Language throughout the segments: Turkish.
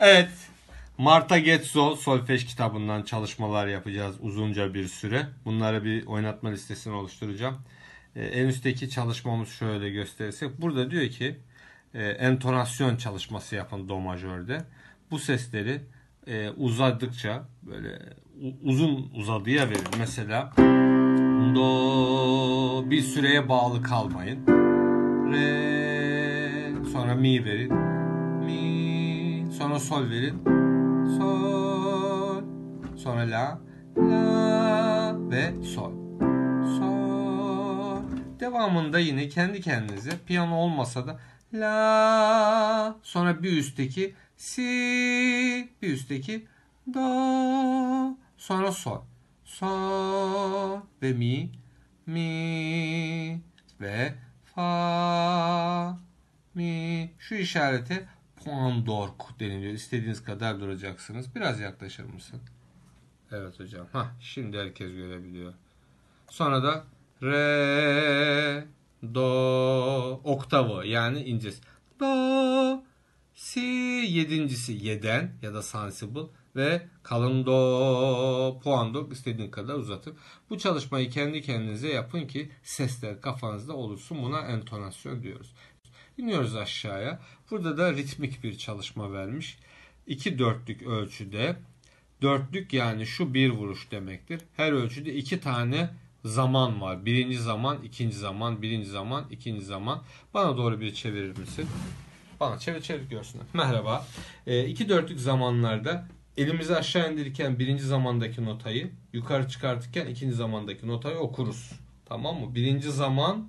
Evet. Marta Getzo solfej kitabından çalışmalar yapacağız uzunca bir süre. Bunları bir oynatma listesini oluşturacağım. Ee, en üstteki çalışmamız şöyle gösterirsek. Burada diyor ki e, entonasyon çalışması yapın do majörde. Bu sesleri e, uzadıkça böyle uzun uzadıya verin. Mesela do bir süreye bağlı kalmayın. Re sonra mi verin. Sonra sol verin. Sol sonra la la ve sol. Sol. Devamında yine kendi kendinize piyano olmasa da la sonra bir üstteki si bir üstteki do sonra sol sol ve mi mi ve fa mi şu işarete puan dork deniliyor. İstediğiniz kadar duracaksınız. Biraz yaklaşır mısın? Evet hocam. Ha şimdi herkes görebiliyor. Sonra da re do oktavı yani incesi. Do si yedincisi yeden ya da sensible ve kalın do puan do istediğin kadar uzatın. Bu çalışmayı kendi kendinize yapın ki sesler kafanızda olursun. Buna entonasyon diyoruz. İniyoruz aşağıya. Burada da ritmik bir çalışma vermiş. 2 dörtlük ölçüde. Dörtlük yani şu bir vuruş demektir. Her ölçüde iki tane zaman var. Birinci zaman, ikinci zaman, birinci zaman, ikinci zaman. Bana doğru bir çevirir misin? Bana çevir çevir görsünler. Merhaba. E, iki dörtlük zamanlarda elimizi aşağı indirirken birinci zamandaki notayı, yukarı çıkartırken ikinci zamandaki notayı okuruz. Tamam mı? Birinci zaman,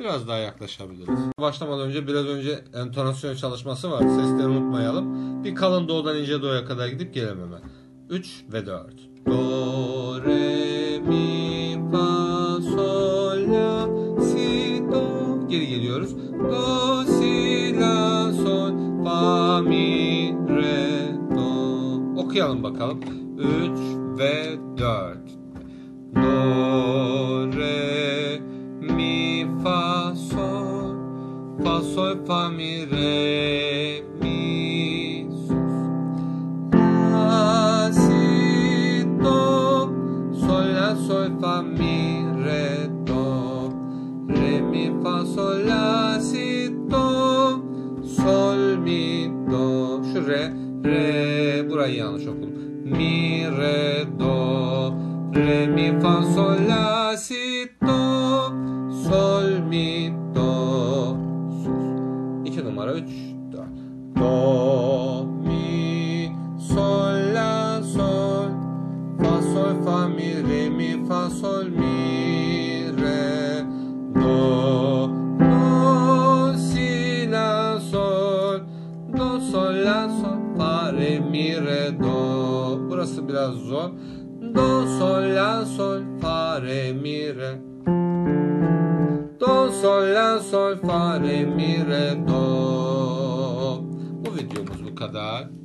Biraz daha yaklaşabiliriz. Başlamadan önce biraz önce entonasyon çalışması var. Sesleri unutmayalım. Bir kalın do'dan ince do'ya kadar gidip gelelim hemen. 3 ve 4. Do, re, mi, fa, sol, la, si, do. Geri geliyoruz. Do, si, la, sol, fa, mi, re, do. Okuyalım bakalım. 3 ve 4. Do, sol, fa, mi, re, mi, sol. La, si, do. Sol, la, sol, fa, mi, re, do. Re, mi, fa, sol, la, si, do. Sol, mi, do. Şu re, re. Burayı yanlış okudum. Mi, re, do. Re, mi, fa, sol, la, si,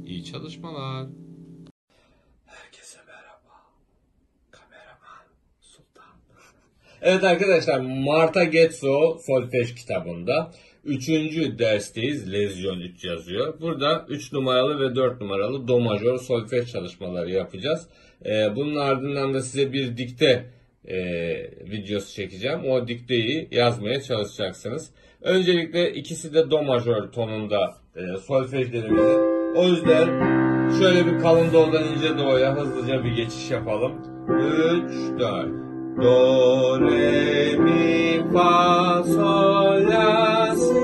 İyi çalışmalar. Herkese merhaba. Kameraman Sultan. Evet arkadaşlar Marta Getzo solfej kitabında 3. dersteyiz. Lezyon 3 yazıyor. Burada 3 numaralı ve 4 numaralı do majör solfej çalışmaları yapacağız. Ee, bunun ardından da size bir dikte e, videosu çekeceğim. O dikteyi yazmaya çalışacaksınız. Öncelikle ikisi de do majör tonunda e, solfej yüzden Şöyle bir kalın do'dan ince do'ya hızlıca bir geçiş yapalım. 3, 4. Do, re, mi, fa, sol, la, si,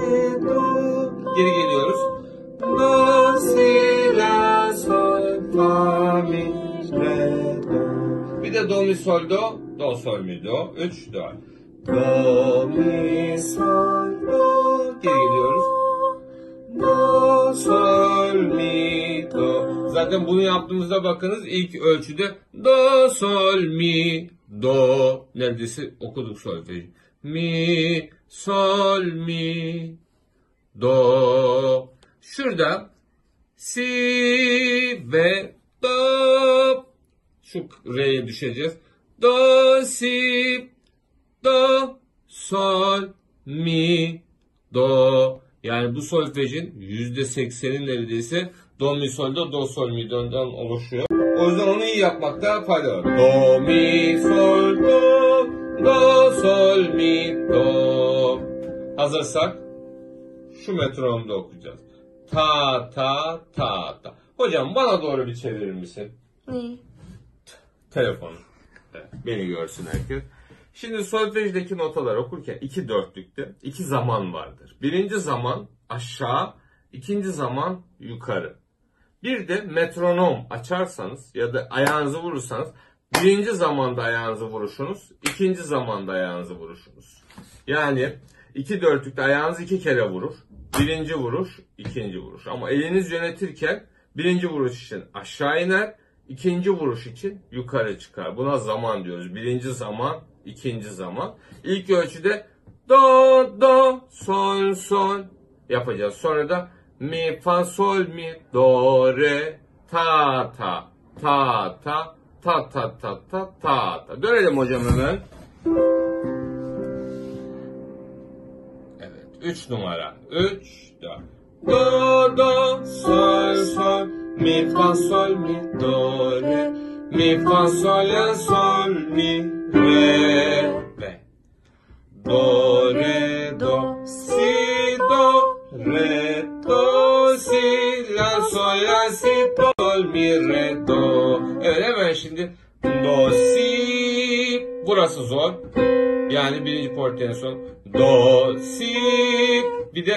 do. Geri geliyoruz. Do, si, la, sol, fa, mi, re, do. Bir de do, mi, sol, do. Do, sol, mi, do. 3, 4. Do, mi, sol, do. Geri geliyoruz. Do, sol, mi, do. Zaten bunu yaptığımızda bakınız ilk ölçüde do, sol, mi, do. Neredeyse okuduk solfeji. Mi, sol, mi, do. Şurada si ve do. Şu re'ye düşeceğiz. Do, si, do, sol, mi, do. Yani bu solfejin %80'i neredeyse do, mi, sol, do, do, sol, mi, do'dan oluşuyor. O yüzden onu iyi yapmakta fayda var. Do, mi, sol, do, do, sol, mi, do. Hazırsak şu metronomda okuyacağız. Ta, ta, ta, ta. Hocam bana doğru bir çevirir misin? Ne? Telefonu. Beni görsün herkes. Şimdi solfejdeki notalar okurken iki dörtlükte iki zaman vardır. Birinci zaman aşağı, ikinci zaman yukarı. Bir de metronom açarsanız ya da ayağınızı vurursanız birinci zamanda ayağınızı vuruşunuz, ikinci zamanda ayağınızı vuruşunuz. Yani iki dörtlükte ayağınız iki kere vurur. Birinci vuruş, ikinci vuruş. Ama eliniz yönetirken birinci vuruş için aşağı iner, ikinci vuruş için yukarı çıkar. Buna zaman diyoruz. Birinci zaman, ikinci zaman. İlk ölçüde do, do, sol, sol yapacağız. Sonra da mi, fa, sol, mi, do, re, ta, ta, ta, ta, ta, ta, ta, ta, ta, ta. Dönelim hocam hemen. Evet. 3 numara. 3, 4. Do, do, sol, sol. Mi, fa, sol, mi, do, re. Mi, fa, sol, la, sol, mi, re. Re. Do, re, do, si, do, re, do, si, la, sol, la, si, do, mi, re, do. Evet hemen şimdi do, si. Burası zor. Yani birinci portiyen son. Do, si. Bir de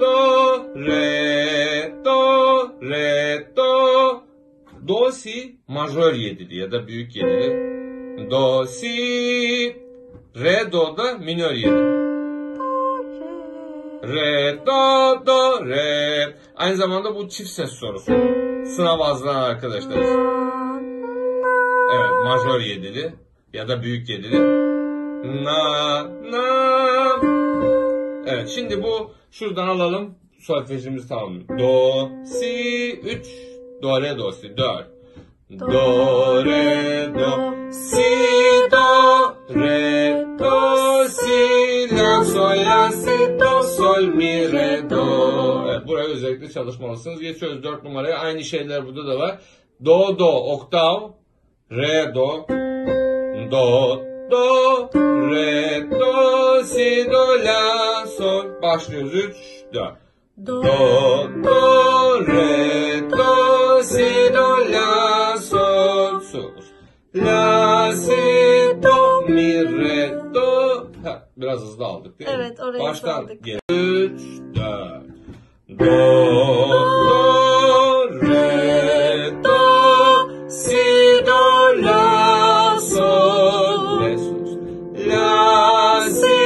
do, re, do, re, do. Do, si majör yedili ya da büyük yedili. Do, si. Re, do da minör yedili. Re, do, do, re. Aynı zamanda bu çift ses sorusu. Sınav hazırlanan arkadaşlar. Evet, majör yedili ya da büyük yedili. Na, na. Evet, şimdi bu şuradan alalım. Solfejimizi tamam. Do, si, 3. Do, re, do, si, 4. Do, re, özellikle çalışmalısınız. Geçiyoruz 4 numaraya. Aynı şeyler burada da var. Do, do, oktav, re, do, do, do, re, do, si, do, la, sol. Başlıyoruz. 3, 4. Do, Do, re, do, si, do, la, sol, sus. La, si, do, mi, re, do. Ha, biraz hızlı aldık değil mi? Evet, oraya Baştan aldık. gel. 3, 4. Do, do, re, do, si, do, la, sol, re, sus. La, si,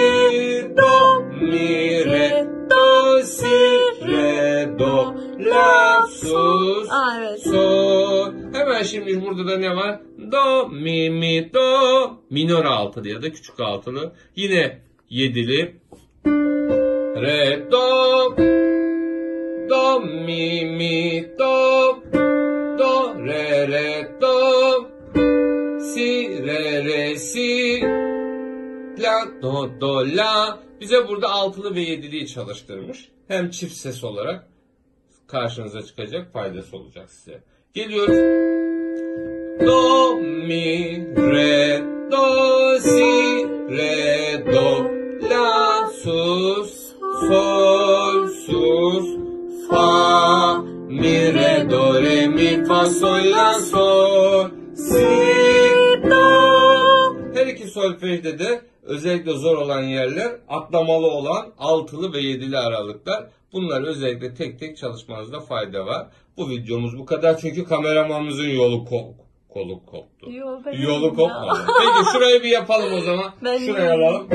do, mi, re, do, si, re, do, la, sus, Aa evet. sol. Hemen şimdi burada da ne var? Do, mi, mi, do. Minör altılı ya da küçük altılı. Yine yedili. Re, do. Mi, mi, do. Do, re, re, do. Si, re, re, si. La, do, do, la. Bize burada altılı ve yediliği çalıştırmış. Hem çift ses olarak karşınıza çıkacak faydası olacak size. Geliyoruz. Do, mi, özellikle zor olan yerler atlamalı olan altılı ve yedili aralıklar. Bunları özellikle tek tek çalışmanızda fayda var. Bu videomuz bu kadar çünkü kameramanımızın yolu ko kolu koptu. Yo, Yolu kopmadı. Peki şurayı bir yapalım o zaman. Ben Şuraya alalım.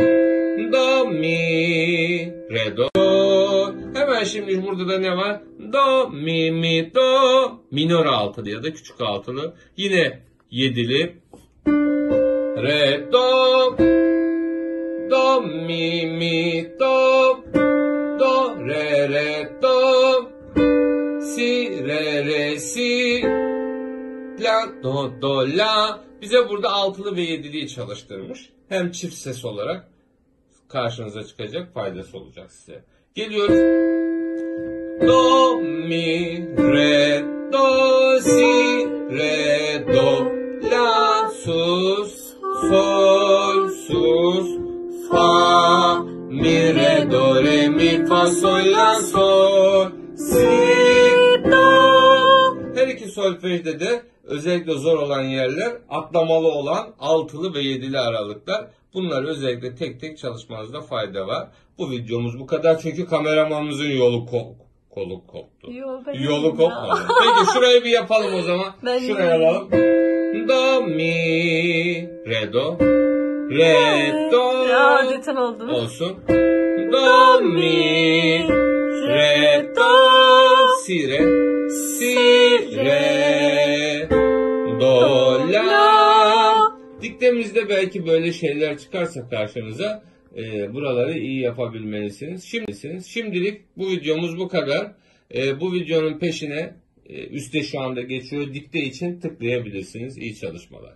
Do, mi, re, do. Hemen şimdi burada da ne var? Do, mi, mi, do. Minör altılı ya da küçük altılı. Yine yedili. Re, do. Do, mi, mi, do. Do, re, re, do. Si, re, re, si. La, do, do, la. Bize burada altılı ve yediliği çalıştırmış. Hem çift ses olarak karşınıza çıkacak faydası olacak size. Geliyoruz. Solfejde de özellikle zor olan yerler atlamalı olan altılı ve yedili aralıklar. Bunları özellikle tek tek çalışmanızda fayda var. Bu videomuz bu kadar çünkü kameramanımızın yolu ko- kolu koptu. Yo, Yolu kopmadı. Peki şurayı bir yapalım o zaman. Ben Şuraya alalım. Do, mi, re, do. Re, do. Ya adeten oldu. Olsun. Do, mi, re, do, si, re, si, re, la. Diktemizde belki böyle şeyler çıkarsa karşınıza e, buraları iyi yapabilmelisiniz. Şimdi, şimdilik bu videomuz bu kadar. E, bu videonun peşine e, üstte şu anda geçiyor dikte için tıklayabilirsiniz. İyi çalışmalar.